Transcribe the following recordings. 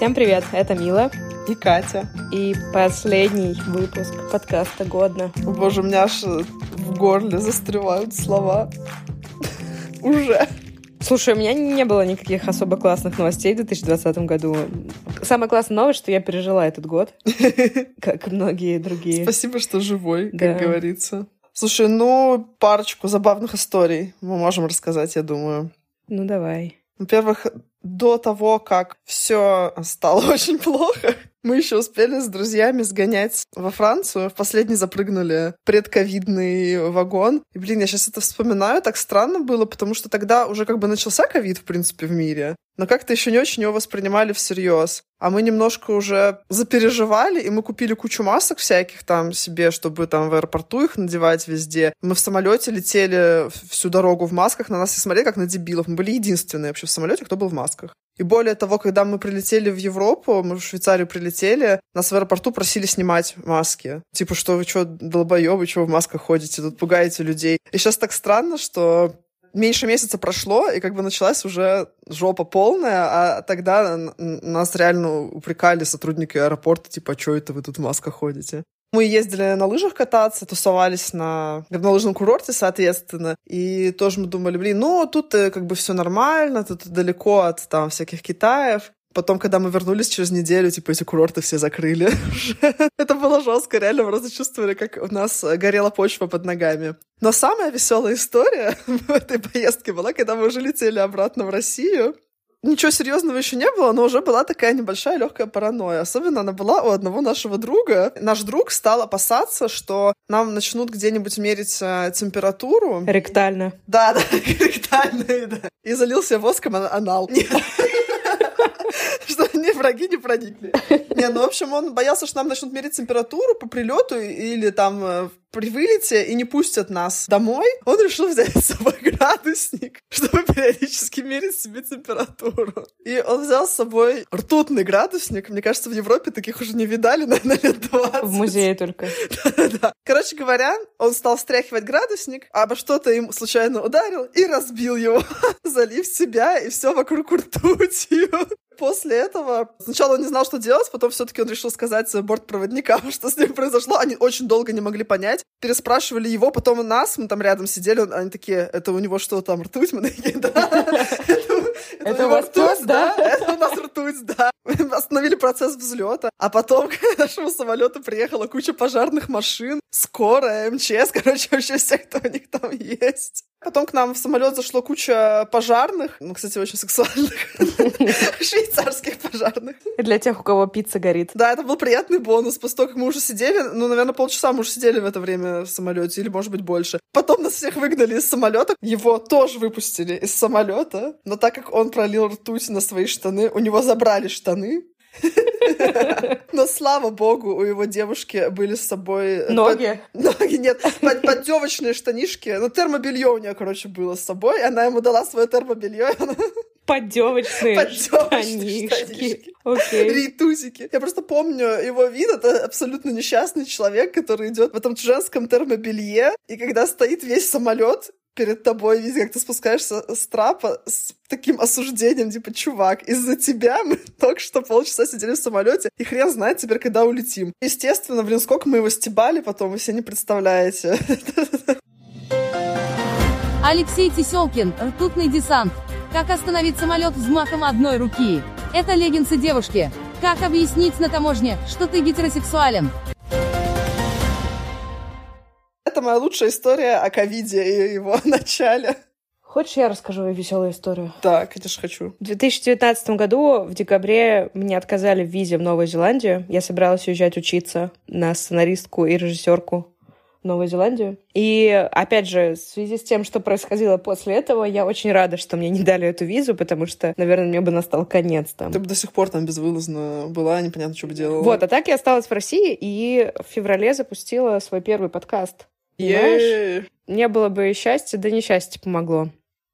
Всем привет, это Мила. И Катя. И последний выпуск подкаста «Годно». О, боже, у меня аж в горле застревают слова. Уже. Слушай, у меня не было никаких особо классных новостей в 2020 году. Самая классная новость, что я пережила этот год, как многие другие. Спасибо, что живой, как говорится. Слушай, ну, парочку забавных историй мы можем рассказать, я думаю. Ну, давай. Во-первых, до того, как все стало очень плохо, мы еще успели с друзьями сгонять во Францию. В последний запрыгнули предковидный вагон. И, блин, я сейчас это вспоминаю, так странно было, потому что тогда уже как бы начался ковид, в принципе, в мире. Но как-то еще не очень его воспринимали всерьез. А мы немножко уже запереживали, и мы купили кучу масок всяких там себе, чтобы там в аэропорту их надевать везде. Мы в самолете летели всю дорогу в масках, на нас все смотрели как на дебилов. Мы были единственные вообще в самолете, кто был в масках. И более того, когда мы прилетели в Европу, мы в Швейцарию прилетели, нас в аэропорту просили снимать маски. Типа, что вы что, долбоебы, что вы в масках ходите, тут пугаете людей. И сейчас так странно, что меньше месяца прошло, и как бы началась уже жопа полная, а тогда нас реально упрекали сотрудники аэропорта, типа, а что это вы тут в масках ходите? Мы ездили на лыжах кататься, тусовались на горнолыжном курорте, соответственно, и тоже мы думали, блин, ну, тут э, как бы все нормально, тут далеко от там всяких Китаев. Потом, когда мы вернулись через неделю, типа, эти курорты все закрыли. Это было жестко, реально, мы просто чувствовали, как у нас горела почва под ногами. Но самая веселая история в этой поездке была, когда мы уже летели обратно в Россию. Ничего серьезного еще не было, но уже была такая небольшая легкая паранойя. Особенно она была у одного нашего друга. Наш друг стал опасаться, что нам начнут где-нибудь мерить э, температуру. Ректально. Да, да, ректально, да. И залился воском анал. Что the ни враги не проникли. Не, ну, в общем, он боялся, что нам начнут мерить температуру по прилету или там э, при вылете и не пустят нас домой, он решил взять с собой градусник, чтобы периодически мерить себе температуру. И он взял с собой ртутный градусник. Мне кажется, в Европе таких уже не видали, наверное, лет 20. В музее только. Да-да-да. Короче говоря, он стал встряхивать градусник, а обо что-то им случайно ударил и разбил его, залив себя и все вокруг ртутью после этого сначала он не знал, что делать, потом все-таки он решил сказать бортпроводникам, что с ним произошло. Они очень долго не могли понять. Переспрашивали его, потом нас, мы там рядом сидели, они такие, это у него что там, ртуть? Мы такие, да. Это у вас ртуть, да? Это у нас ртуть, да. Остановили процесс взлета. А потом к нашему самолету приехала куча пожарных машин, скорая, МЧС, короче, вообще все, кто у них там есть. Потом к нам в самолет зашло куча пожарных, ну, кстати, очень сексуальных, швейцарских пожарных. Для тех, у кого пицца горит. Да, это был приятный бонус. После того, как мы уже сидели, ну, наверное, полчаса мы уже сидели в это время в самолете, или, может быть, больше. Потом нас всех выгнали из самолета. Его тоже выпустили из самолета. Но так как он пролил ртуть на свои штаны, у него забрали штаны. Но слава богу, у его девушки были с собой... Э, Ноги? Под... Ноги, нет, под... поддевочные штанишки. Ну, термобелье у нее, короче, было с собой. Она ему дала свое термобелье. Поддевочные, Поддевочные штанишки. Окей. Рейтузики. Я просто помню его вид. Это абсолютно несчастный человек, который идет в этом женском термобелье. И когда стоит весь самолет, перед тобой, видишь, как ты спускаешься с трапа с таким осуждением, типа, чувак, из-за тебя мы только что полчаса сидели в самолете, и хрен знает теперь, когда улетим. Естественно, блин, сколько мы его стебали потом, вы себе не представляете. Алексей Теселкин, ртутный десант. Как остановить самолет взмахом одной руки? Это леггинсы девушки. Как объяснить на таможне, что ты гетеросексуален? Это моя лучшая история о ковиде и его начале. Хочешь, я расскажу веселую историю? Да, конечно, хочу. В 2019 году, в декабре, мне отказали в визе в Новую Зеландию. Я собиралась уезжать учиться на сценаристку и режиссерку в Новую Зеландию. И, опять же, в связи с тем, что происходило после этого, я очень рада, что мне не дали эту визу, потому что, наверное, мне бы настал конец там. Ты бы до сих пор там безвылазно была, непонятно, что бы делала. Вот, а так я осталась в России и в феврале запустила свой первый подкаст. Понимаешь? Не было бы счастья, да несчастье помогло.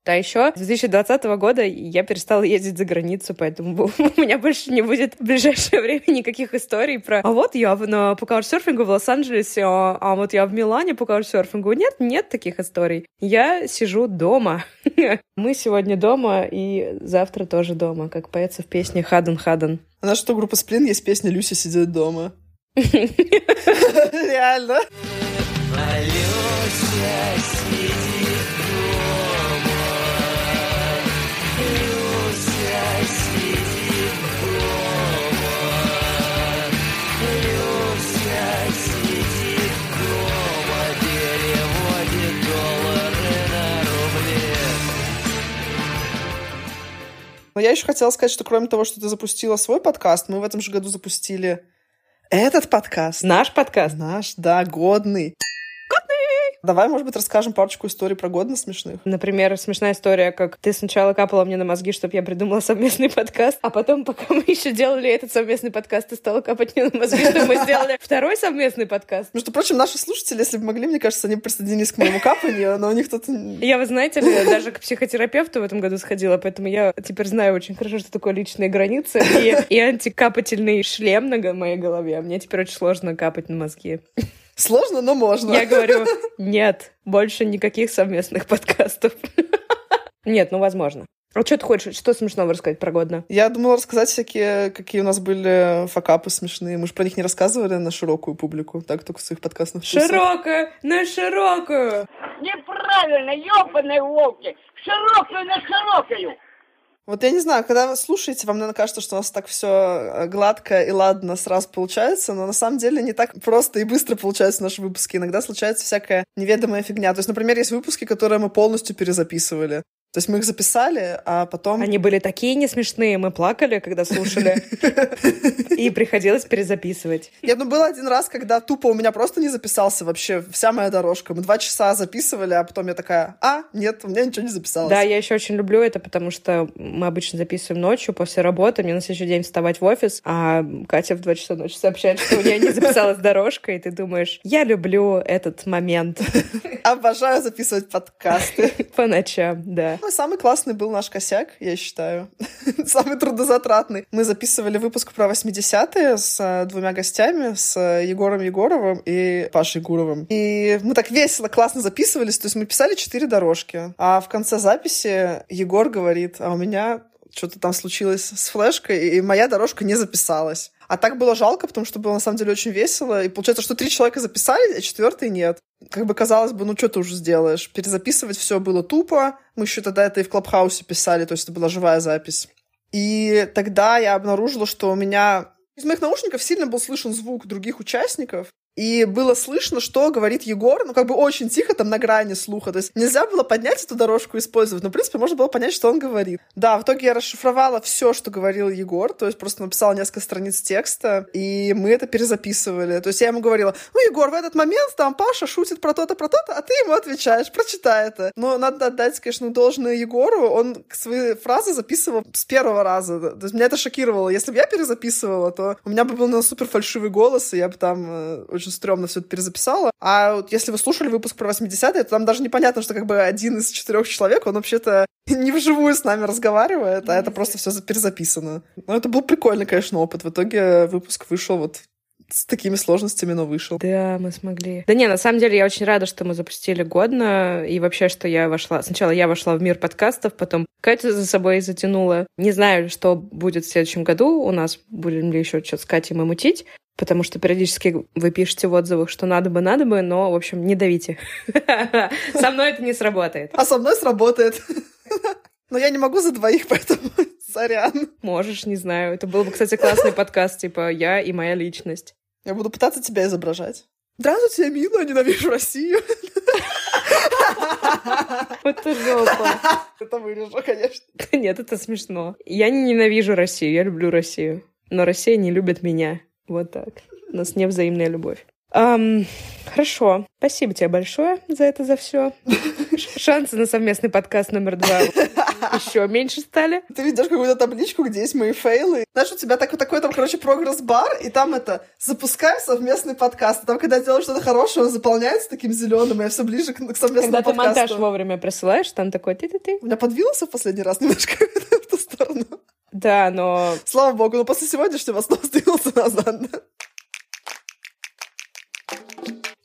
А еще с 2020 года я перестала ездить за границу, поэтому у меня больше не будет в ближайшее время никаких историй про «А вот я на, по каучсерфингу в Лос-Анджелесе, а, а вот я в Милане по каучсерфингу». Нет, нет таких историй. Я сижу дома. Мы сегодня дома, и завтра тоже дома, как поется в песне «Хаден Хаден». А наша что, группа Сплин есть песня «Люся сидит дома». Реально. Люся сидит Но я еще хотела сказать, что кроме того, что ты запустила свой подкаст, мы в этом же году запустили этот подкаст. Наш подкаст? Наш, да, годный. Давай, может быть, расскажем парочку историй про годно смешных. Например, смешная история, как ты сначала капала мне на мозги, чтобы я придумала совместный подкаст, а потом, пока мы еще делали этот совместный подкаст, ты стала капать мне на мозги, чтобы мы сделали второй совместный подкаст. Между прочим, наши слушатели, если бы могли, мне кажется, они присоединились к моему капанию, но у них тут... Я, вы знаете даже к психотерапевту в этом году сходила, поэтому я теперь знаю очень хорошо, что такое личные границы и, и антикапательный шлем на моей голове. Мне теперь очень сложно капать на мозги. Сложно, но можно. Я говорю, нет, больше никаких совместных подкастов. Нет, ну возможно. А что ты хочешь? Что смешного рассказать про Годно? Я думала рассказать всякие, какие у нас были факапы смешные. Мы же про них не рассказывали на широкую публику, так только в своих подкастных Широкую, на широкую! Неправильно, ёбаные волки! Широкую на широкую! Вот я не знаю, когда вы слушаете, вам, наверное, кажется, что у нас так все э, гладко и ладно сразу получается, но на самом деле не так просто и быстро получаются наши выпуски. Иногда случается всякая неведомая фигня. То есть, например, есть выпуски, которые мы полностью перезаписывали. То есть мы их записали, а потом... Они были такие не смешные, мы плакали, когда слушали. И приходилось перезаписывать. Нет, ну был один раз, когда тупо у меня просто не записался вообще вся моя дорожка. Мы два часа записывали, а потом я такая, а, нет, у меня ничего не записалось. Да, я еще очень люблю это, потому что мы обычно записываем ночью после работы, мне на следующий день вставать в офис, а Катя в два часа ночи сообщает, что у нее не записалась дорожка, и ты думаешь, я люблю этот момент. Обожаю записывать подкасты. По ночам, да. Ну, самый классный был наш косяк, я считаю. самый трудозатратный. Мы записывали выпуск про 80-е с э, двумя гостями, с Егором Егоровым и Пашей Гуровым. И мы так весело, классно записывались. То есть мы писали четыре дорожки. А в конце записи Егор говорит, а у меня что-то там случилось с флешкой, и моя дорожка не записалась. А так было жалко, потому что было на самом деле очень весело. И получается, что три человека записали, а четвертый нет. Как бы казалось бы, ну что ты уже сделаешь? Перезаписывать все было тупо. Мы еще тогда это и в Клабхаусе писали, то есть это была живая запись. И тогда я обнаружила, что у меня из моих наушников сильно был слышен звук других участников, и было слышно, что говорит Егор, ну, как бы очень тихо, там, на грани слуха. То есть нельзя было поднять эту дорожку и использовать, но, в принципе, можно было понять, что он говорит. Да, в итоге я расшифровала все, что говорил Егор, то есть просто написала несколько страниц текста, и мы это перезаписывали. То есть я ему говорила, ну, Егор, в этот момент там Паша шутит про то-то, про то-то, а ты ему отвечаешь, прочитай это. Но надо отдать, конечно, должное Егору, он свои фразы записывал с первого раза. То есть меня это шокировало. Если бы я перезаписывала, то у меня бы был на супер фальшивый голос, и я бы там э, очень очень стрёмно все это перезаписала. А вот если вы слушали выпуск про 80-е, то там даже непонятно, что как бы один из четырех человек, он вообще-то не вживую с нами разговаривает, а это просто все перезаписано. Но это был прикольный, конечно, опыт. В итоге выпуск вышел вот с такими сложностями, но вышел. Да, мы смогли. Да не, на самом деле я очень рада, что мы запустили годно, и вообще, что я вошла... Сначала я вошла в мир подкастов, потом Катя за собой затянула. Не знаю, что будет в следующем году у нас, будем ли еще что-то с Катей мы мутить, потому что периодически вы пишете в отзывах, что надо бы, надо бы, но, в общем, не давите. Со мной это не сработает. А со мной сработает. Но я не могу за двоих, поэтому сорян. Можешь, не знаю. Это был бы, кстати, классный подкаст, типа «Я и моя личность». Я буду пытаться тебя изображать. Здравствуйте, я Мила, ненавижу Россию. Это жопа. Это вырежу, конечно. Нет, это смешно. Я не ненавижу Россию, я люблю Россию. Но Россия не любит меня. Вот так. У нас невзаимная любовь. Um, хорошо. Спасибо тебе большое за это, за все. Шансы на совместный подкаст номер два еще меньше стали. Ты ведешь какую-то табличку, где есть мои фейлы. Знаешь, у тебя такой, такой там, короче, прогресс-бар, и там это запускаем совместный подкаст. И там, когда делаешь что-то хорошее, он заполняется таким зеленым, и я все ближе к, к совместному Когда ты подкасту. монтаж вовремя присылаешь, там такой ты-ты-ты. У меня подвинулся в последний раз немножко в ту сторону. Да, но Слава богу, но после сегодняшнего снова сдвинулся назад.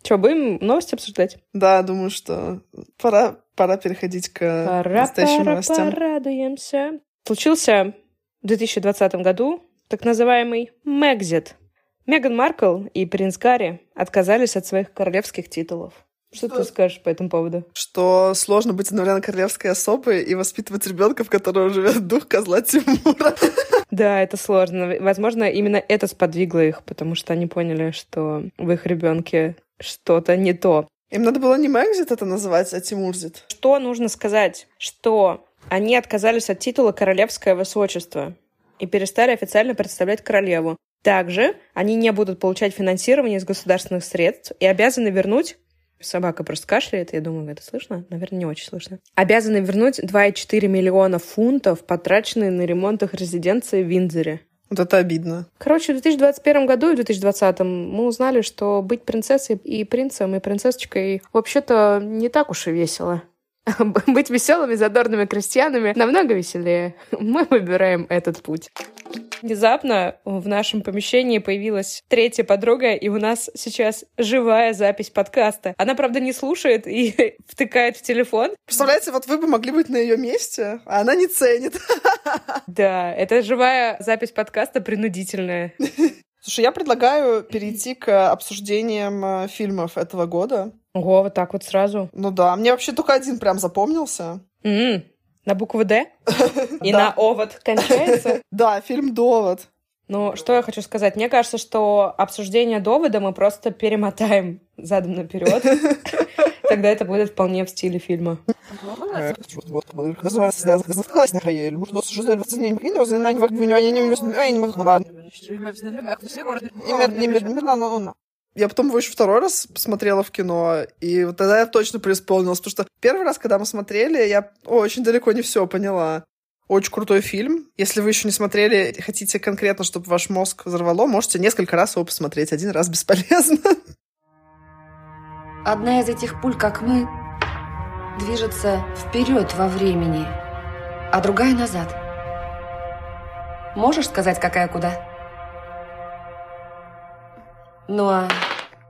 что, будем новости обсуждать? Да, думаю, что пора, пора переходить к Пора, настоящим пора, новостям. порадуемся. Случился в 2020 году так называемый Мэгзит. Меган Маркл и принц Гарри отказались от своих королевских титулов. Что, Что? ты скажешь по этому поводу? Что сложно быть одновременно королевской особой и воспитывать ребенка, в котором живет дух козла Тимура. Да, это сложно. Возможно, именно это сподвигло их, потому что они поняли, что в их ребенке что-то не то. Им надо было не Мэгзит это называть, а Тимурзит. Что нужно сказать? Что они отказались от титула королевское высочество и перестали официально представлять королеву. Также они не будут получать финансирование из государственных средств и обязаны вернуть Собака просто кашляет, я думаю, это слышно? Наверное, не очень слышно. Обязаны вернуть 2,4 миллиона фунтов, потраченные на ремонт их резиденции в Виндзоре. Вот это обидно. Короче, в 2021 году и в 2020 мы узнали, что быть принцессой и принцем, и принцессочкой вообще-то не так уж и весело. Быть веселыми, задорными крестьянами намного веселее. Мы выбираем этот путь. Внезапно в нашем помещении появилась третья подруга, и у нас сейчас живая запись подкаста. Она, правда, не слушает и втыкает в телефон. Представляете, вот вы бы могли быть на ее месте, а она не ценит. Да, это живая запись подкаста принудительная. Слушай, я предлагаю перейти к обсуждениям э, фильмов этого года. Ого, вот так вот сразу. Ну да, мне вообще только один прям запомнился. М, На букву «Д» и на «овод» кончается. Да, фильм «Довод». Ну, что я хочу сказать? Мне кажется, что обсуждение довода мы просто перемотаем задом наперед. Тогда это будет вполне в стиле фильма. Я потом его еще второй раз посмотрела в кино, и вот тогда я точно преисполнилась, потому что первый раз, когда мы смотрели, я очень далеко не все поняла. Очень крутой фильм. Если вы еще не смотрели, хотите конкретно, чтобы ваш мозг взорвало, можете несколько раз его посмотреть. Один раз бесполезно. Одна из этих пуль, как мы, движется вперед во времени, а другая назад. Можешь сказать, какая куда? Ну а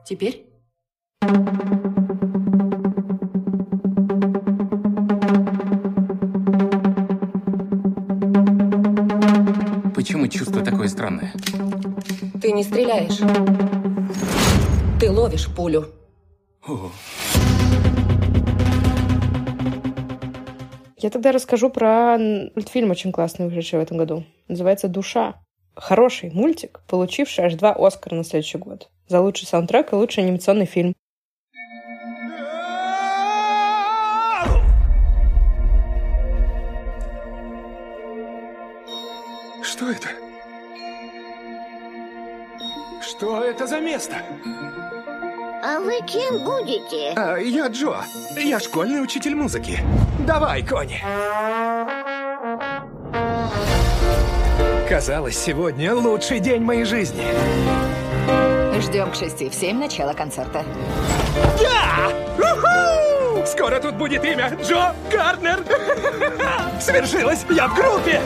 теперь? Почему чувство такое странное? Ты не стреляешь. Ты ловишь пулю. О, Я тогда расскажу про мультфильм очень классный, вышедший в этом году. Называется «Душа». Хороший мультик, получивший аж два Оскара на следующий год. За лучший саундтрек и лучший анимационный фильм. Что это? Что это за место? А вы кем будете? А, я Джо. Я школьный учитель музыки. Давай, Кони. Казалось, сегодня лучший день моей жизни. Ждем к шести в семь начала концерта. Да! Уху! Скоро тут будет имя Джо Гарднер. Свершилось! Я в группе!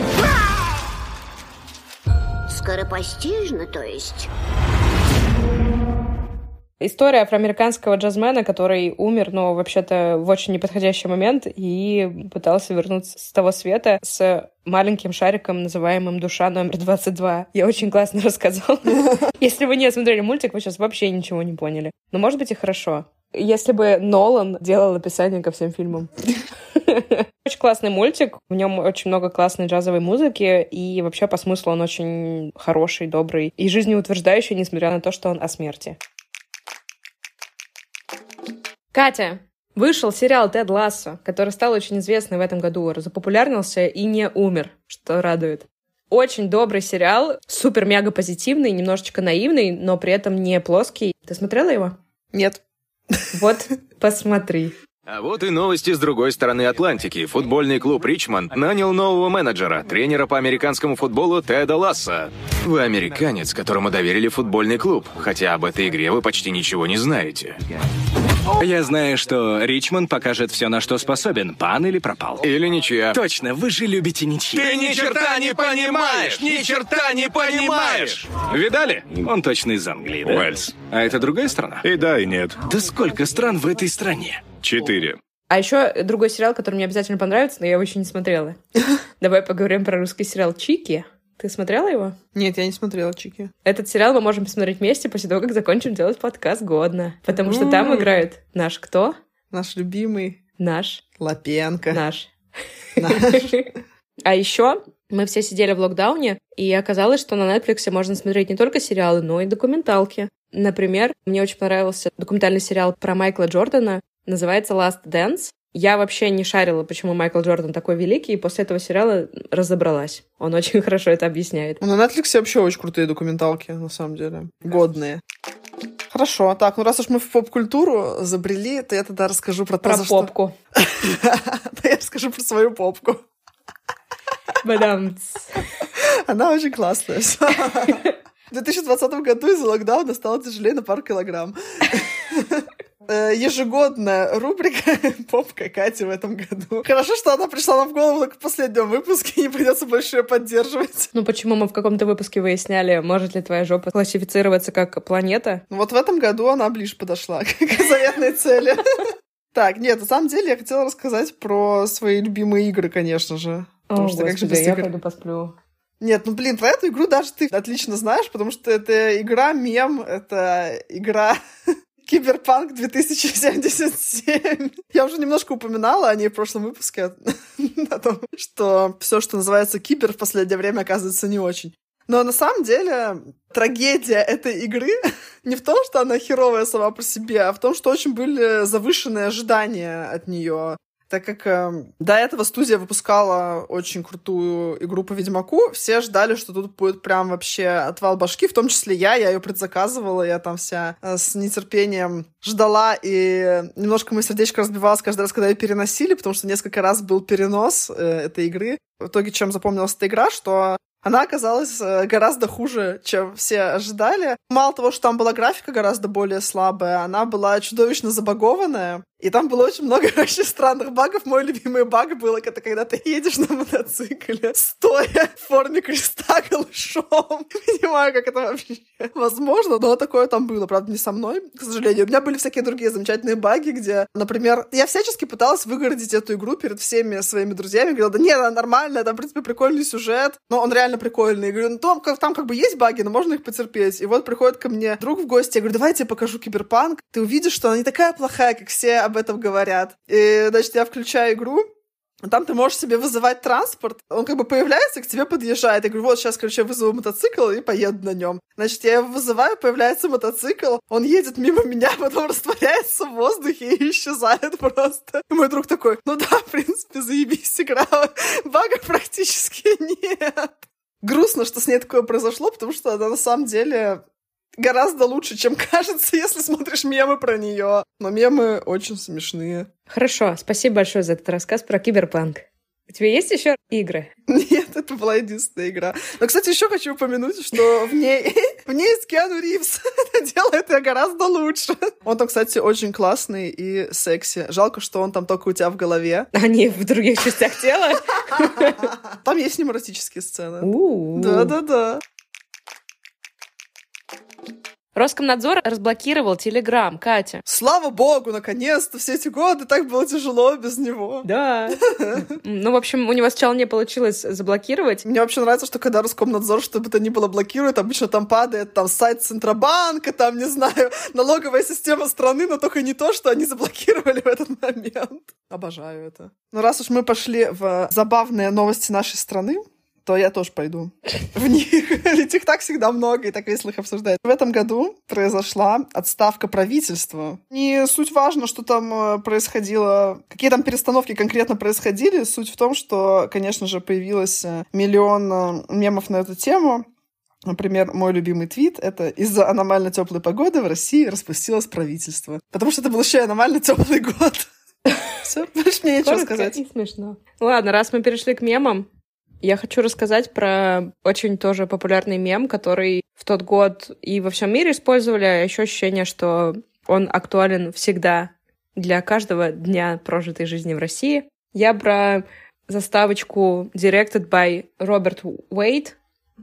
Скоропостижно, то есть? История афроамериканского джазмена, который умер, но вообще-то в очень неподходящий момент и пытался вернуться с того света с маленьким шариком, называемым «Душа номер 22». Я очень классно рассказала. Если вы не смотрели мультик, вы сейчас вообще ничего не поняли. Но может быть и хорошо. Если бы Нолан делал описание ко всем фильмам. Очень классный мультик, в нем очень много классной джазовой музыки, и вообще по смыслу он очень хороший, добрый и жизнеутверждающий, несмотря на то, что он о смерти. Катя, вышел сериал «Тед Лассо», который стал очень известный в этом году, запопулярнился и не умер, что радует. Очень добрый сериал, супер-мега позитивный, немножечко наивный, но при этом не плоский. Ты смотрела его? Нет. Вот, посмотри. А вот и новости с другой стороны Атлантики. Футбольный клуб «Ричмонд» нанял нового менеджера, тренера по американскому футболу Теда Ласса. Вы американец, которому доверили футбольный клуб, хотя об этой игре вы почти ничего не знаете. Я знаю, что Ричмонд покажет все, на что способен, пан или пропал. Или ничья. Точно, вы же любите ничьи. Ты ни черта не понимаешь! Ни черта не понимаешь! Видали? Он точно из Англии, да? Уэльс. А это другая страна? И да, и нет. Да сколько стран в этой стране? Четыре. А еще другой сериал, который мне обязательно понравится, но я его еще не смотрела. Давай поговорим про русский сериал «Чики». Ты смотрела его? Нет, я не смотрела Чики. Этот сериал мы можем посмотреть вместе после того, как закончим делать подкаст годно. Потому что там играет наш кто? Наш любимый Наш. Лапенко. Наш. Наш. А еще мы все сидели в локдауне, и оказалось, что на Netflix можно смотреть не только сериалы, но и документалки. Например, мне очень понравился документальный сериал про Майкла Джордана, называется Last Dance. Я вообще не шарила, почему Майкл Джордан такой великий, и после этого сериала разобралась. Он очень хорошо это объясняет. На Netflix вообще очень крутые документалки, на самом деле. Годные. Хорошо, так, ну раз уж мы в поп-культуру забрели, то я тогда расскажу про то, Про попку. Да я расскажу про свою попку. Бадам. Она очень классная. В 2020 году из-за локдауна стало тяжелее на пару килограмм. Э, Ежегодная рубрика «Попка Кати» в этом году. Хорошо, что она пришла нам в голову только в последнем выпуске, и не придется больше ее поддерживать. Ну почему мы в каком-то выпуске выясняли, может ли твоя жопа классифицироваться как планета? Ну Вот в этом году она ближе подошла к заветной цели. Так, нет, на самом деле я хотела рассказать про свои любимые игры, конечно же. Потому О, что как же я игр? пойду посплю. Нет, ну блин, про эту игру даже ты отлично знаешь, потому что это игра мем, это игра Киберпанк 2077. Я уже немножко упоминала о ней в прошлом выпуске, о том, что все, что называется кибер в последнее время, оказывается не очень. Но на самом деле трагедия этой игры не в том, что она херовая сама по себе, а в том, что очень были завышенные ожидания от нее. Так как э, до этого студия выпускала очень крутую игру по Ведьмаку, все ждали, что тут будет прям вообще отвал башки, в том числе я, я ее предзаказывала, я там вся э, с нетерпением ждала, и немножко мое сердечко разбивалось каждый раз, когда ее переносили, потому что несколько раз был перенос э, этой игры. В итоге, чем запомнилась эта игра, что она оказалась э, гораздо хуже, чем все ожидали. Мало того, что там была графика гораздо более слабая, она была чудовищно забагованная. И там было очень много очень странных багов. Мой любимый баг был, это когда ты едешь на мотоцикле, стоя в форме креста голышом. Не понимаю, как это вообще возможно, но такое там было. Правда, не со мной, к сожалению. У меня были всякие другие замечательные баги, где, например, я всячески пыталась выгородить эту игру перед всеми своими друзьями. Говорила, да нет, она нормальная, там, в принципе, прикольный сюжет. Но он реально прикольный. Я говорю, ну там, там как бы есть баги, но можно их потерпеть. И вот приходит ко мне друг в гости, я говорю, давай я тебе покажу киберпанк. Ты увидишь, что она не такая плохая, как все об этом говорят. И, значит, я включаю игру, там ты можешь себе вызывать транспорт. Он как бы появляется, к тебе подъезжает. Я говорю, вот сейчас, короче, я вызову мотоцикл и поеду на нем. Значит, я его вызываю, появляется мотоцикл, он едет мимо меня, потом растворяется в воздухе и исчезает просто. И мой друг такой, ну да, в принципе, заебись игра. Багов практически нет. Грустно, что с ней такое произошло, потому что она на самом деле гораздо лучше, чем кажется, если смотришь мемы про нее. Но мемы очень смешные. Хорошо, спасибо большое за этот рассказ про киберпанк. У тебя есть еще игры? Нет, это была единственная игра. Но, кстати, еще хочу упомянуть, что в ней, в ней есть Киану Ривз. Это делает ее гораздо лучше. Он там, кстати, очень классный и секси. Жалко, что он там только у тебя в голове. А не в других частях тела? Там есть с ним эротические сцены. Да-да-да. Роскомнадзор разблокировал Телеграм, Катя. Слава богу, наконец-то! Все эти годы так было тяжело без него. Да. Ну, в общем, у него сначала не получилось заблокировать. Мне вообще нравится, что когда Роскомнадзор что бы то ни было блокирует, обычно там падает там сайт Центробанка, там, не знаю, налоговая система страны, но только не то, что они заблокировали в этот момент. Обожаю это. Ну, раз уж мы пошли в забавные новости нашей страны, то я тоже пойду в них. Ведь их так всегда много, и так весело их обсуждать. В этом году произошла отставка правительства. Не суть важно, что там э, происходило, какие там перестановки конкретно происходили. Суть в том, что, конечно же, появилось э, миллион э, мемов на эту тему. Например, мой любимый твит — это «Из-за аномально теплой погоды в России распустилось правительство». Потому что это был еще и аномально теплый год. Все, больше мне нечего сказать. и смешно. Ладно, раз мы перешли к мемам, я хочу рассказать про очень тоже популярный мем, который в тот год и во всем мире использовали, а еще ощущение, что он актуален всегда для каждого дня прожитой жизни в России. Я про заставочку Directed by Роберт Уэйт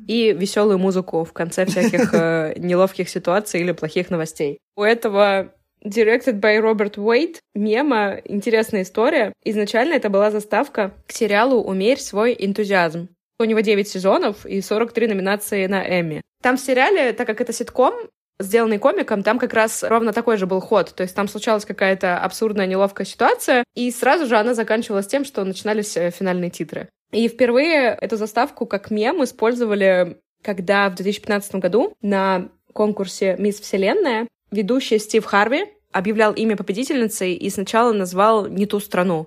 и веселую музыку в конце всяких э, неловких ситуаций или плохих новостей. У этого Directed by Роберт Уэйт мема интересная история. Изначально это была заставка к сериалу «Умерь свой энтузиазм». У него 9 сезонов и 43 номинации на Эмми. Там в сериале, так как это ситком, сделанный комиком, там как раз ровно такой же был ход. То есть там случалась какая-то абсурдная, неловкая ситуация, и сразу же она заканчивалась тем, что начинались э, финальные титры. И впервые эту заставку как мем использовали, когда в 2015 году на конкурсе «Мисс Вселенная» ведущий Стив Харви объявлял имя победительницы и сначала назвал не ту страну.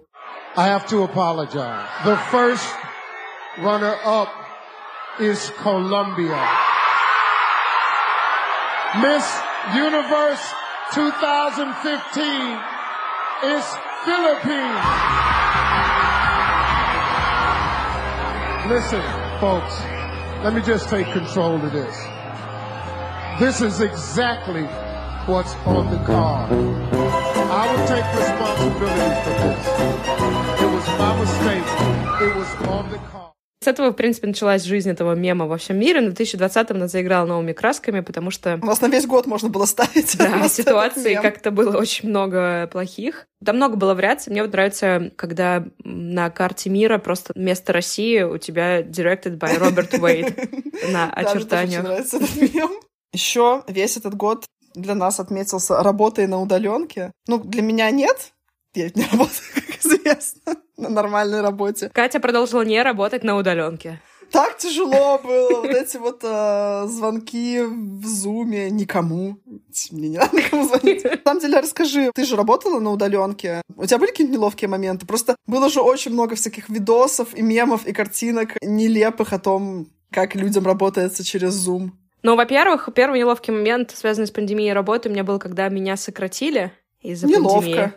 I have to apologize. The first runner-up is Colombia. Miss Universe 2015 is Philippines. Listen, folks, let me just take control of this. This is exactly what's on the card. I will take responsibility for this. It was my mistake. It was on the card. С этого, в принципе, началась жизнь этого мема во всем мире. Но в 2020-м она заиграла новыми красками, потому что... У нас на весь год можно было ставить. Да, ситуаций как-то было очень много плохих. Там много было вариаций. Мне вот нравится, когда на карте мира просто вместо России у тебя directed by Роберт Уэйт на очертаниях. Еще весь этот год для нас отметился работой на удаленке. Ну, для меня нет. Я не работаю, как известно, на нормальной работе. Катя продолжила не работать на удаленке. Так тяжело было. Вот эти вот э, звонки в зуме никому. Мне не надо никому звонить. На самом деле, расскажи, ты же работала на удаленке. У тебя были какие-то неловкие моменты? Просто было же очень много всяких видосов и мемов и картинок нелепых о том, как людям работается через Zoom. Ну, во-первых, первый неловкий момент, связанный с пандемией работы, у меня был, когда меня сократили из-за пандемии. Неловко.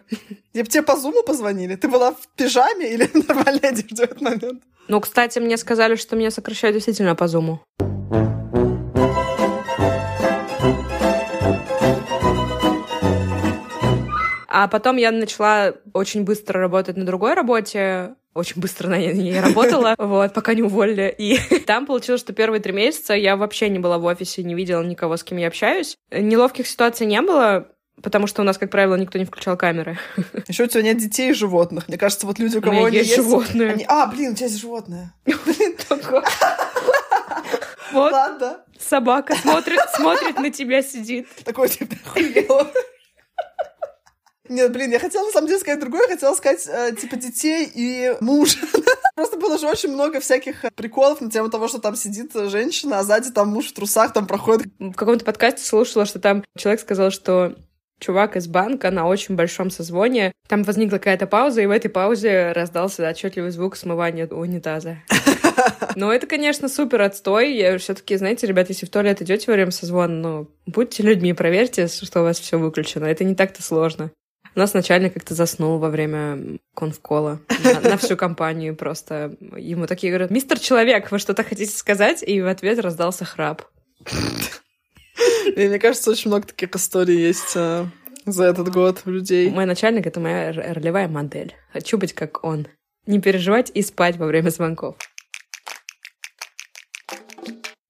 Бы тебе по зуму позвонили. Ты была в пижаме или в нормальной одежде в этот момент? Ну, кстати, мне сказали, что меня сокращают действительно по зуму. А потом я начала очень быстро работать на другой работе, очень быстро на ней работала, вот, пока не уволили. И там получилось, что первые три месяца я вообще не была в офисе, не видела никого, с кем я общаюсь. Неловких ситуаций не было, потому что у нас, как правило, никто не включал камеры. Еще у тебя нет детей и животных. Мне кажется, вот люди, у кого меня они есть животные. они- А, блин, у тебя есть животное. Вот Ладно. собака смотрит, смотрит на тебя, сидит. Такой, типа, охуела. Нет, блин, я хотела на самом деле сказать другое, я хотела сказать, э, типа, детей и мужа. Просто было же очень много всяких э, приколов на тему того, что там сидит женщина, а сзади там муж в трусах там проходит. В каком-то подкасте слушала, что там человек сказал, что чувак из банка на очень большом созвоне. Там возникла какая-то пауза, и в этой паузе раздался отчетливый звук смывания унитаза. Но это, конечно, супер отстой. Я все-таки, знаете, ребят, если в туалет идете во время созвона, ну, будьте людьми, проверьте, что у вас все выключено. Это не так-то сложно. У нас начальник как-то заснул во время конфкола на, на всю компанию просто. Ему такие говорят, мистер Человек, вы что-то хотите сказать? И в ответ раздался храп. И мне кажется, очень много таких историй есть э, за этот год у людей. Мой начальник — это моя ролевая модель. Хочу быть как он. Не переживать и спать во время звонков.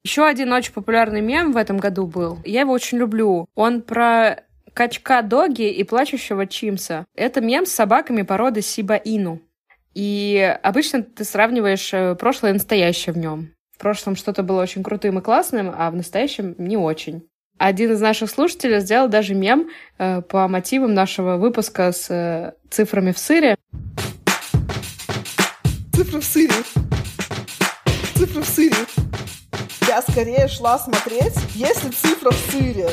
Еще один очень популярный мем в этом году был. Я его очень люблю. Он про качка Доги и плачущего Чимса. Это мем с собаками породы Сиба Ину. И обычно ты сравниваешь э, прошлое и настоящее в нем. В прошлом что-то было очень крутым и классным, а в настоящем не очень. Один из наших слушателей сделал даже мем э, по мотивам нашего выпуска с э, цифрами в сыре. Цифры в сыре. Цифры в сыре. Я скорее шла смотреть, если цифра в сыре.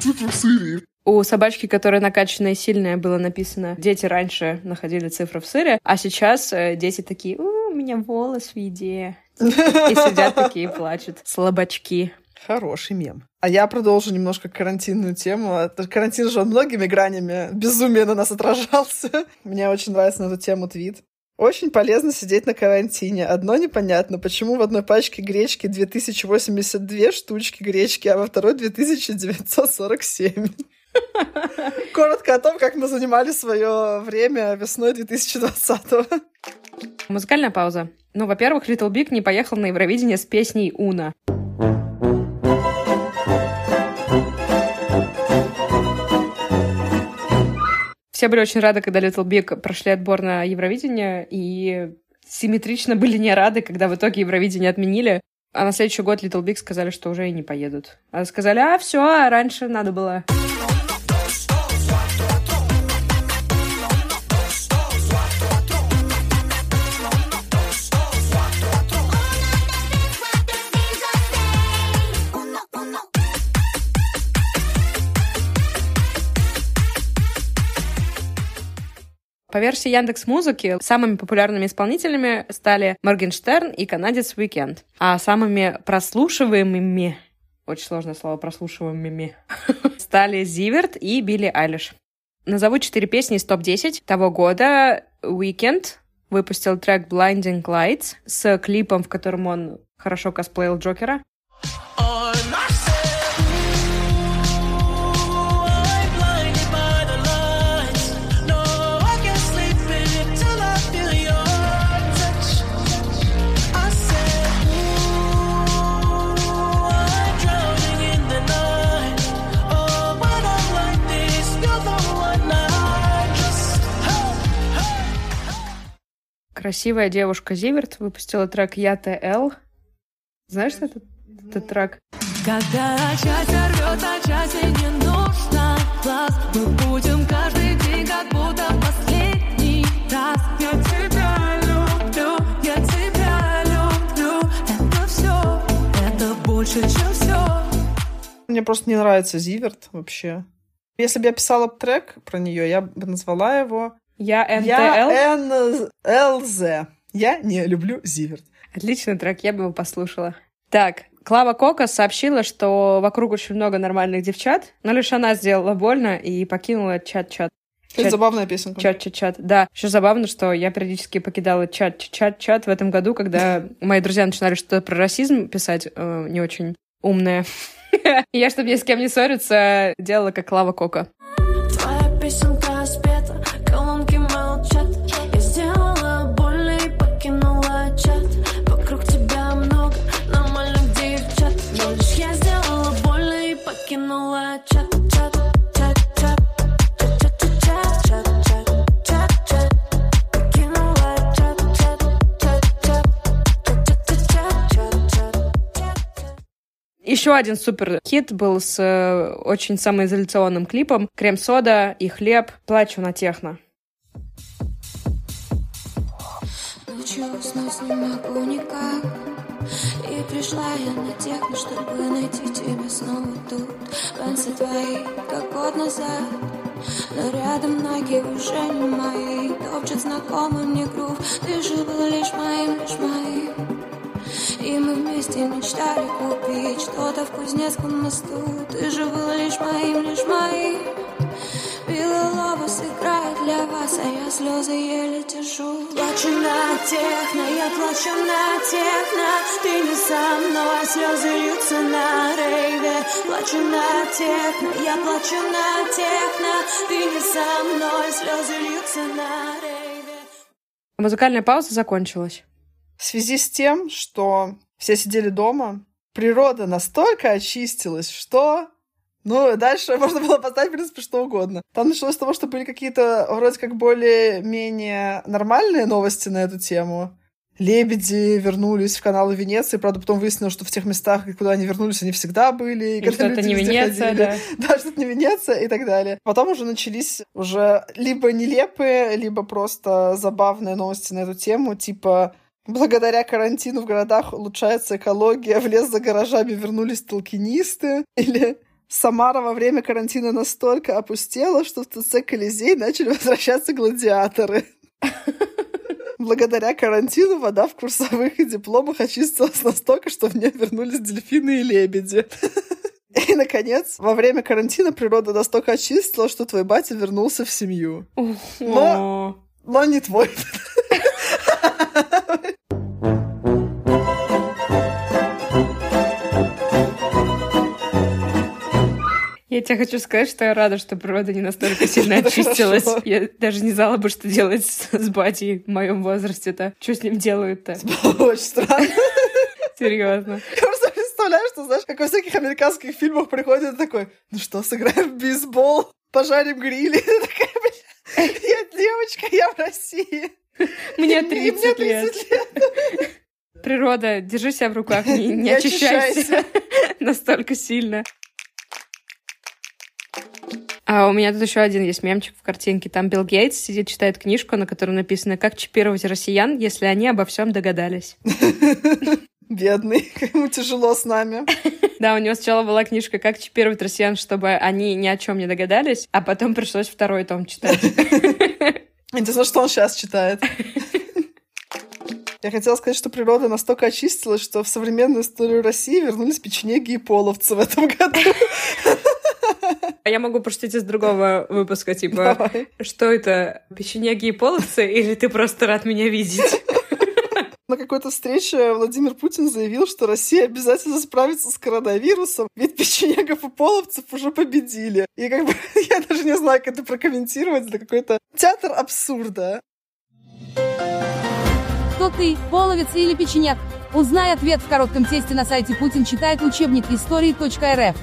Цифра в сыре. У собачки, которая накачанная и сильная, было написано «Дети раньше находили цифры в сыре, а сейчас э, дети такие «У, меня волос в еде». И сидят такие и плачут. Слабачки. Хороший мем. А я продолжу немножко карантинную тему. Карантин же он многими гранями безумия на нас отражался. Мне очень нравится на эту тему твит. Очень полезно сидеть на карантине. Одно непонятно, почему в одной пачке гречки 2082 штучки гречки, а во второй 2947. Коротко о том, как мы занимали свое время весной 2020-го. Музыкальная пауза. Ну, во-первых, Little Big не поехал на Евровидение с песней «Уна». Все были очень рады, когда Little Big прошли отбор на Евровидение, и симметрично были не рады, когда в итоге Евровидение отменили. А на следующий год Little Big сказали, что уже и не поедут. А сказали, а все, а раньше надо было. По версии Яндекс Музыки, самыми популярными исполнителями стали Моргенштерн и канадец Уикенд. А самыми прослушиваемыми очень сложное слово прослушиваемыми, стали Зиверт и Билли Айлиш. Назову четыре песни из топ-10 того года. Weekend выпустил трек Blinding Lights с клипом, в котором он хорошо косплеил Джокера. Красивая девушка Зиверт выпустила трек «Я ТЛ». Знаешь, что это, этот трек? Когда часть рвет, а части не нужно глаз, мы будем каждый день как будто последний раз. Я тебя люблю, я тебя люблю, это все, это больше, чем все. Мне просто не нравится Зиверт вообще. Если бы я писала трек про нее, я бы назвала его я НТЛ? Я НЛЗ. Я не люблю Зиверт. Отличный трек, я бы его послушала. Так, Клава Кока сообщила, что вокруг очень много нормальных девчат, но лишь она сделала больно и покинула чат-чат. Это забавная песенка. Чат-чат-чат. Да. Еще забавно, что я периодически покидала чат-чат-чат в этом году, когда мои друзья начинали что-то про расизм писать, э, не очень умное. Я, чтобы ни с кем не ссориться, делала как Клава Кока. Еще один супер хит был с э, очень самоизоляционным клипом. «Крем-сода» и «Хлеб. Плачу на техно». Не могу никак. И пришла я на техно, чтобы найти тебя снова тут. Пенсы твои, как год назад. Но рядом ноги уже не мои. Топчет знакомый мне грув. Ты же был лишь моим, лишь моим и мы вместе мечтали купить что-то в Кузнецком мосту. Ты же был лишь моим, лишь моим. Белый лобос играет для вас, а я слезы еле держу Плачу на техно, я плачу на техно. Ты не со мной, слезы льются на рейве. Плачу на техно, я плачу на техно. Ты не со мной, слезы льются на рейве. Музыкальная пауза закончилась. В связи с тем, что все сидели дома, природа настолько очистилась, что ну, дальше можно было поставить, в принципе, что угодно. Там началось с того, что были какие-то вроде как более-менее нормальные новости на эту тему. Лебеди вернулись в каналы Венеции, правда, потом выяснилось, что в тех местах, куда они вернулись, они всегда были. И что это не Венеция, ходили, да. Да, что это не Венеция и так далее. Потом уже начались уже либо нелепые, либо просто забавные новости на эту тему, типа Благодаря карантину в городах улучшается экология, в лес за гаражами вернулись толкинисты. Или Самара во время карантина настолько опустела, что в ТЦ Колизей начали возвращаться гладиаторы. Благодаря карантину вода в курсовых и дипломах очистилась настолько, что в нее вернулись дельфины и лебеди. И, наконец, во время карантина природа настолько очистила, что твой батя вернулся в семью. Но, но не твой. Я тебе хочу сказать, что я рада, что природа не настолько сильно очистилась. Я даже не знала бы, что делать с, батей в моем возрасте-то. Что с ним делают-то? Очень странно. Серьезно. Я просто представляю, что, знаешь, как во всяких американских фильмах приходит такой, ну что, сыграем в бейсбол, пожарим грили. Я девочка, я в России. Мне И 30, мне 30 лет. Природа, держи себя в руках, не, не, очищайся. настолько сильно. А у меня тут еще один есть мемчик в картинке. Там Билл Гейтс сидит, читает книжку, на которой написано «Как чипировать россиян, если они обо всем догадались». Бедный, ему тяжело с нами. Да, у него сначала была книжка «Как чипировать россиян, чтобы они ни о чем не догадались», а потом пришлось второй том читать. Интересно, что он сейчас читает. Я хотела сказать, что природа настолько очистилась, что в современную историю России вернулись печенеги и половцы в этом году. А я могу пошутить из другого выпуска, типа, Давай. что это, печенеги и половцы, или ты просто рад меня видеть? На какой-то встрече Владимир Путин заявил, что Россия обязательно справится с коронавирусом, ведь печенегов и половцев уже победили. И как бы я даже не знаю, как это прокомментировать. Это какой-то театр абсурда. Кто ты, половец или печенек? Узнай ответ в коротком тесте на сайте Путин читает учебник истории.рф.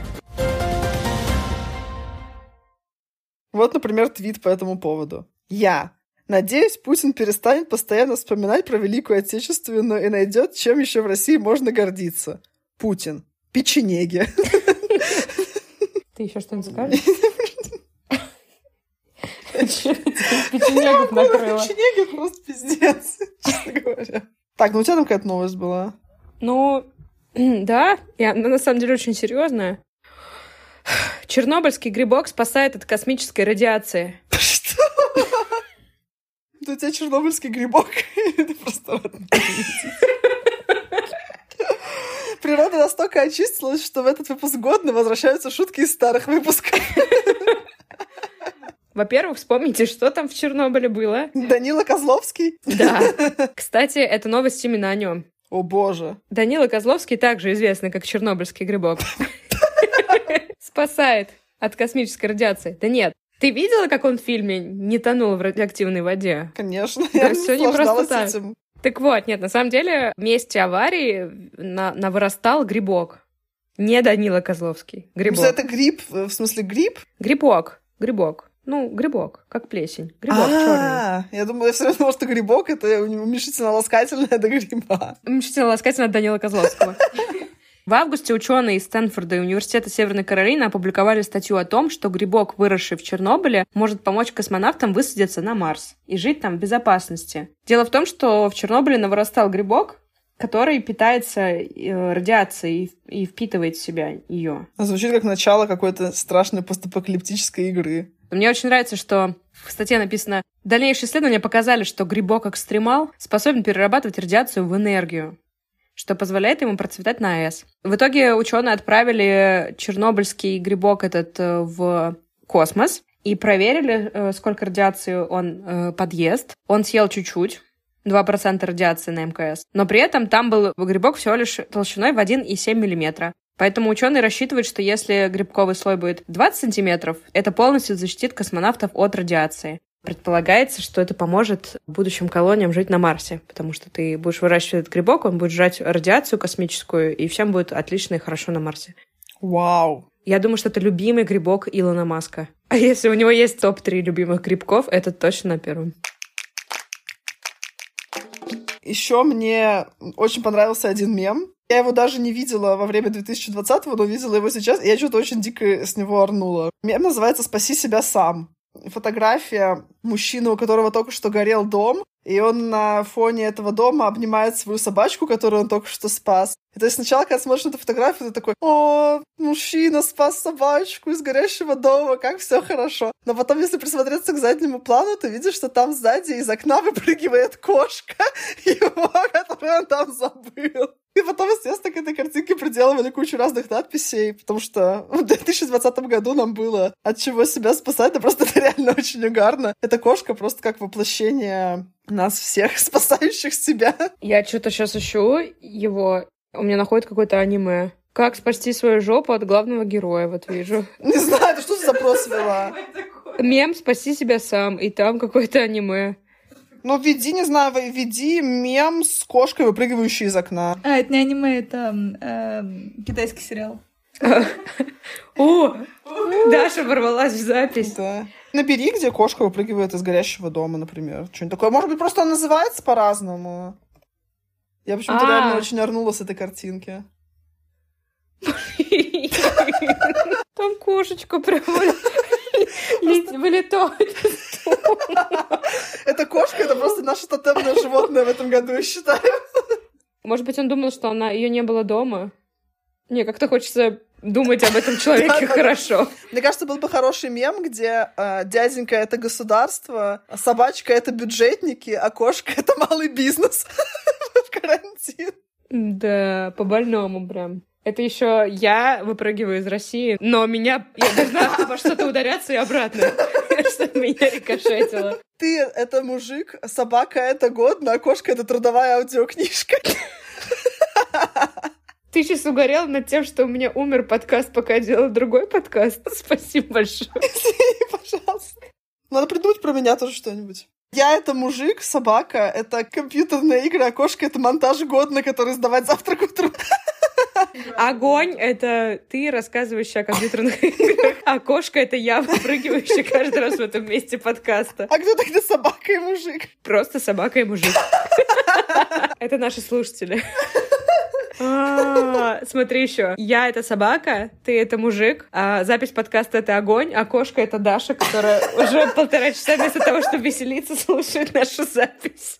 Вот, например, твит по этому поводу. Я. Надеюсь, Путин перестанет постоянно вспоминать про Великую Отечественную и найдет, чем еще в России можно гордиться. Путин. Печенеги. Ты еще что-нибудь скажешь? Печенегов накрыло. Печенеги просто пиздец, честно говоря. Так, ну у тебя там какая-то новость была. Ну, да, и она на самом деле очень серьезная. Чернобыльский грибок спасает от космической радиации. Что? У тебя чернобыльский грибок? Это просто. Природа настолько очистилась, что в этот выпуск годно возвращаются шутки из старых выпусков. Во-первых, вспомните, что там в Чернобыле было. Данила Козловский? Да. Кстати, это новость именно о нем. О боже. Данила Козловский также известный как Чернобыльский грибок. Спасает от космической радиации. Да нет. Ты видела, как он в фильме не тонул в радиоактивной воде? Конечно, Да я все не просто так. этим. Так вот, нет, на самом деле в месте аварии на, навырастал грибок. Не Данила Козловский. Грибок. Это гриб, э, в смысле гриб? Грибок. Грибок. Ну, грибок, как плесень. Грибок черный. А, я думала, я все равно что грибок это уменьшительно-ласкательное до гриба. Мечтала ласкательно от Данила Козловского. В августе ученые из Стэнфорда и Университета Северной Каролины опубликовали статью о том, что грибок, выросший в Чернобыле, может помочь космонавтам высадиться на Марс и жить там в безопасности. Дело в том, что в Чернобыле наворастал грибок, который питается э, радиацией и и впитывает в себя ее. Звучит как начало какой-то страшной постапокалиптической игры. Мне очень нравится, что в статье написано «Дальнейшие исследования показали, что грибок-экстремал способен перерабатывать радиацию в энергию, что позволяет ему процветать на АЭС». В итоге ученые отправили чернобыльский грибок этот э, в космос и проверили, э, сколько радиации он э, подъест. Он съел чуть-чуть, 2% радиации на МКС. Но при этом там был грибок всего лишь толщиной в 1,7 миллиметра. Поэтому ученые рассчитывают, что если грибковый слой будет 20 сантиметров, это полностью защитит космонавтов от радиации. Предполагается, что это поможет будущим колониям жить на Марсе, потому что ты будешь выращивать этот грибок, он будет сжать радиацию космическую, и всем будет отлично и хорошо на Марсе. Вау. Я думаю, что это любимый грибок Илона Маска. А если у него есть топ-3 любимых грибков, это точно на первом. Еще мне очень понравился один мем. Я его даже не видела во время 2020-го, но видела его сейчас, и я что-то очень дико с него орнула. Мем называется «Спаси себя сам». Фотография мужчины, у которого только что горел дом, и он на фоне этого дома обнимает свою собачку, которую он только что спас. И то есть сначала, когда смотришь эту фотографию, ты такой, о, мужчина спас собачку из горящего дома, как все хорошо. Но потом, если присмотреться к заднему плану, ты видишь, что там сзади из окна выпрыгивает кошка его, которую он там забыл. И потом, естественно, к этой картинке приделывали кучу разных надписей, потому что в 2020 году нам было от чего себя спасать, да просто это реально очень угарно. Эта кошка просто как воплощение нас всех, спасающих себя. Я что-то сейчас ищу его, у меня находит какое-то аниме. Как спасти свою жопу от главного героя, вот вижу. Не знаю, это что за запрос вела? Мем «Спаси себя сам», и там какое-то аниме. Ну, введи, не знаю, введи мем с кошкой, выпрыгивающей из окна. А, это не аниме, это э, китайский сериал. О, Даша ворвалась в запись. Да. Набери, где кошка выпрыгивает из горящего дома, например. Что-нибудь такое. Может быть, просто он называется по-разному. Я почему-то А. реально очень орнула с этой картинки. Там кошечка прям вылетает. Эта кошка — это просто наше тотемное животное в этом году, я считаю. Может быть, он думал, что она ее не было дома? Не, как-то хочется думать об этом человеке хорошо. Мне кажется, был бы хороший мем, где э, дяденька — это государство, а собачка — это бюджетники, а кошка — это малый бизнес в карантин. Да, по-больному прям. Это еще я выпрыгиваю из России, но меня я должна обо что-то ударяться и обратно, чтобы меня рикошетило. Ты — это мужик, собака — это годно, а кошка — это трудовая аудиокнижка. Ты сейчас угорел над тем, что у меня умер подкаст, пока я делала другой подкаст. Спасибо большое. Пожалуйста. Надо придумать про меня тоже что-нибудь. Я — это мужик, собака — это компьютерные игры, а кошка — это монтаж годно, который сдавать завтрак утром. Огонь — это ты, рассказывающая о компьютерных играх, а кошка — это я, выпрыгивающая каждый раз в этом месте подкаста. А кто тогда собака и мужик? Просто собака и мужик. Это наши слушатели. А, Смотри еще. Я это собака, ты это мужик, а запись подкаста это огонь, а кошка это Даша, которая уже полтора часа вместо того, чтобы веселиться, слушает нашу запись.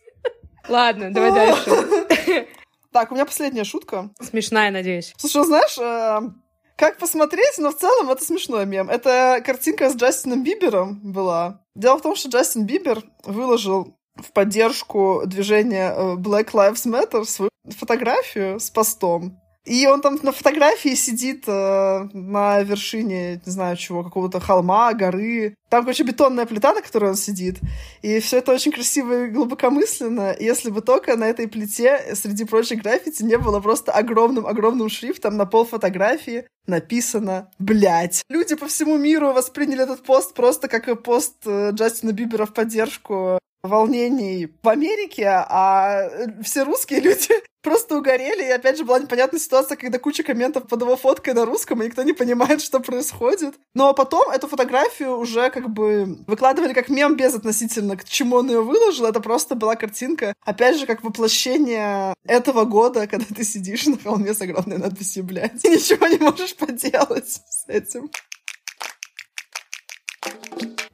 Ладно, давай дальше. Так, у меня последняя шутка. Смешная, надеюсь. Слушай, ну знаешь, э, как посмотреть, но в целом это смешной мем. Это картинка с Джастином Бибером была. Дело в том, что Джастин Бибер выложил в поддержку движения э, Black Lives Matter свою фотографию с постом. И он там на фотографии сидит э, на вершине, не знаю чего, какого-то холма, горы. Там, короче, бетонная плита, на которой он сидит. И все это очень красиво и глубокомысленно. Если бы только на этой плите среди прочих граффити не было просто огромным-огромным шрифтом на пол фотографии написано «Блять». Люди по всему миру восприняли этот пост просто как пост э, Джастина Бибера в поддержку волнений в Америке, а э, все русские люди просто угорели. И опять же была непонятная ситуация, когда куча комментов под его фоткой на русском, и никто не понимает, что происходит. Но потом эту фотографию уже как бы выкладывали как мем безотносительно к чему он ее выложил. Это просто была картинка, опять же, как воплощение этого года, когда ты сидишь на холме с огромной надписью «блядь», и ничего не можешь поделать с этим.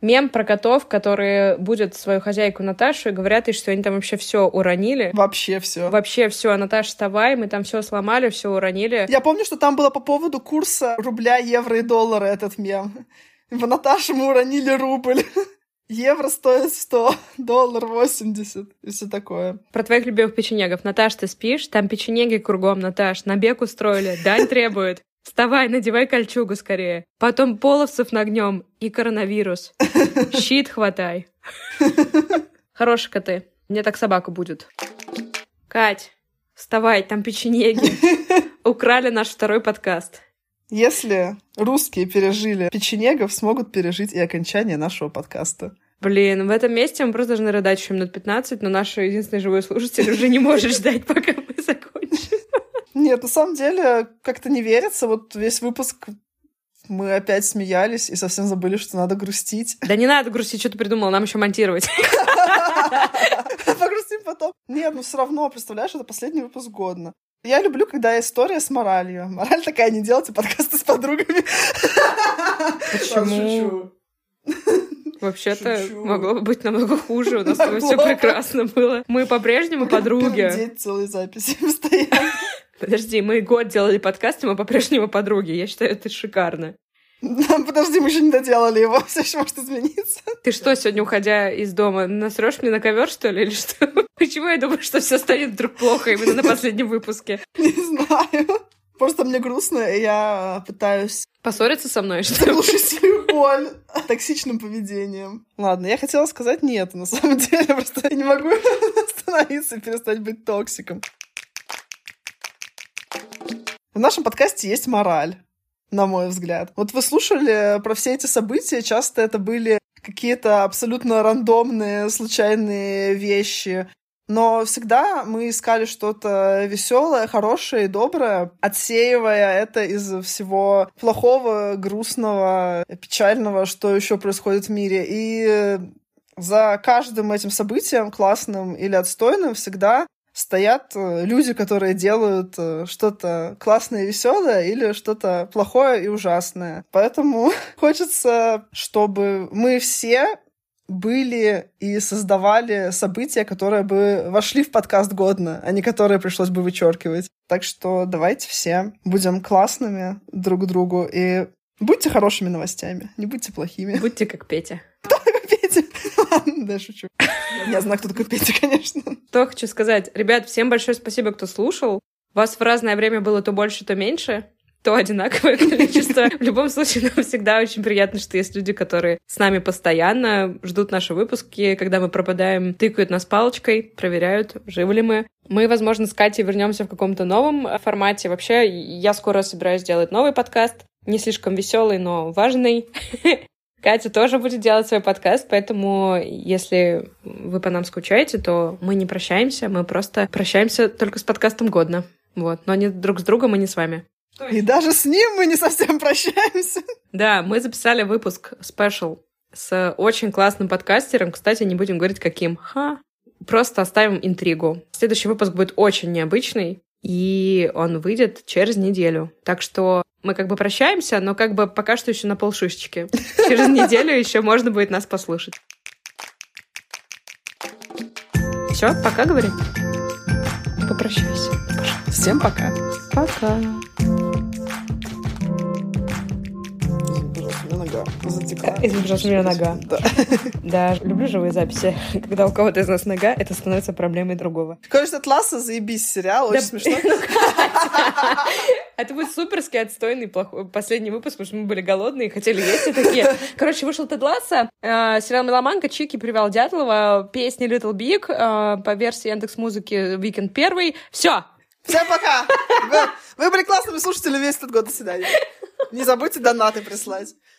Мем про котов, которые будут свою хозяйку Наташу и говорят ей, что они там вообще все уронили. Вообще все. Вообще все. А Наташа, вставай, мы там все сломали, все уронили. Я помню, что там было по поводу курса рубля, евро и доллара этот мем. В Наташе мы уронили рубль. Евро стоит 100, доллар 80 и все такое. Про твоих любимых печенегов. Наташ, ты спишь? Там печенеги кругом, Наташ. Набег устроили. Дань требует. Вставай, надевай кольчугу скорее. Потом половцев нагнем и коронавирус. Щит хватай. Хорошие коты. Мне так собака будет. Кать, вставай, там печенеги. Украли наш второй подкаст. Если русские пережили печенегов, смогут пережить и окончание нашего подкаста. Блин, в этом месте мы просто должны рыдать еще минут 15, но наш единственный живой слушатель уже не может ждать, пока мы закончим. Нет, на самом деле, как-то не верится. Вот весь выпуск мы опять смеялись и совсем забыли, что надо грустить. Да не надо грустить, что ты придумала, нам еще монтировать. Погрустим потом. Нет, ну все равно, представляешь, это последний выпуск годно. Я люблю, когда история с моралью. Мораль такая, не делайте подкасты с подругами. Почему? Вообще-то Шучу. могло бы быть намного хуже. У нас все прекрасно было. Мы по-прежнему подруги. Целые записи постоянно. Подожди, мы год делали подкаст, и мы по-прежнему подруги. Я считаю, это шикарно. Подожди, мы еще не доделали его, все еще может измениться. Ты что, сегодня, уходя из дома, насрешь мне на ковер, что ли, или что? Почему я думаю, что все станет вдруг плохо именно на последнем выпуске? Не знаю. Просто мне грустно, и я пытаюсь Поссориться со мной, что ли? заглушить свою боль токсичным поведением. Ладно, я хотела сказать нет, на самом деле, просто я не могу остановиться и перестать быть токсиком. Нашем подкасте есть мораль, на мой взгляд. Вот вы слушали про все эти события, часто это были какие-то абсолютно рандомные, случайные вещи. Но всегда мы искали что-то веселое, хорошее и доброе, отсеивая это из всего плохого, грустного, печального, что еще происходит в мире. И за каждым этим событием, классным или отстойным, всегда стоят э, люди, которые делают э, что-то классное и веселое или что-то плохое и ужасное. Поэтому хочется, чтобы мы все были и создавали события, которые бы вошли в подкаст годно, а не которые пришлось бы вычеркивать. Так что давайте все будем классными друг другу и будьте хорошими новостями, не будьте плохими. Будьте как Петя. Да, шучу. Я знаю, кто такой Петя, конечно. Что хочу сказать. Ребят, всем большое спасибо, кто слушал. Вас в разное время было то больше, то меньше. То одинаковое количество. В любом случае, нам всегда очень приятно, что есть люди, которые с нами постоянно ждут наши выпуски. Когда мы пропадаем, тыкают нас палочкой, проверяют, живы ли мы. Мы, возможно, с Катей вернемся в каком-то новом формате. Вообще, я скоро собираюсь делать новый подкаст. Не слишком веселый, но важный. Катя тоже будет делать свой подкаст, поэтому если вы по нам скучаете, то мы не прощаемся, мы просто прощаемся только с подкастом годно. Вот, но не друг с другом и не с вами. И даже с ним мы не совсем прощаемся. Да, мы записали выпуск спешл с очень классным подкастером. Кстати, не будем говорить, каким. Ха. Просто оставим интригу. Следующий выпуск будет очень необычный, и он выйдет через неделю. Так что мы как бы прощаемся, но как бы пока что еще на полшишечки. Через неделю еще можно будет нас послушать. Все, пока, говори. Попрощайся. пожалуйста. Всем пока. Пока. Нога затекла. Извини, пожалуйста, у меня нога. Да. Да, люблю живые записи. Когда у кого-то из нас нога, это становится проблемой другого. Короче, Атласа, заебись сериал, очень Да, смешно. Это будет суперский, отстойный, плохой последний выпуск, потому что мы были голодные, хотели есть и такие. Короче, вышел Тед Ласса, э, сериал «Меломанка», Чики привел Дятлова, песни Little Big, э, по версии Яндекс Музыки Weekend первый. Все, Всем пока! Вы, вы были классными слушателями весь этот год. До свидания. Не забудьте донаты прислать.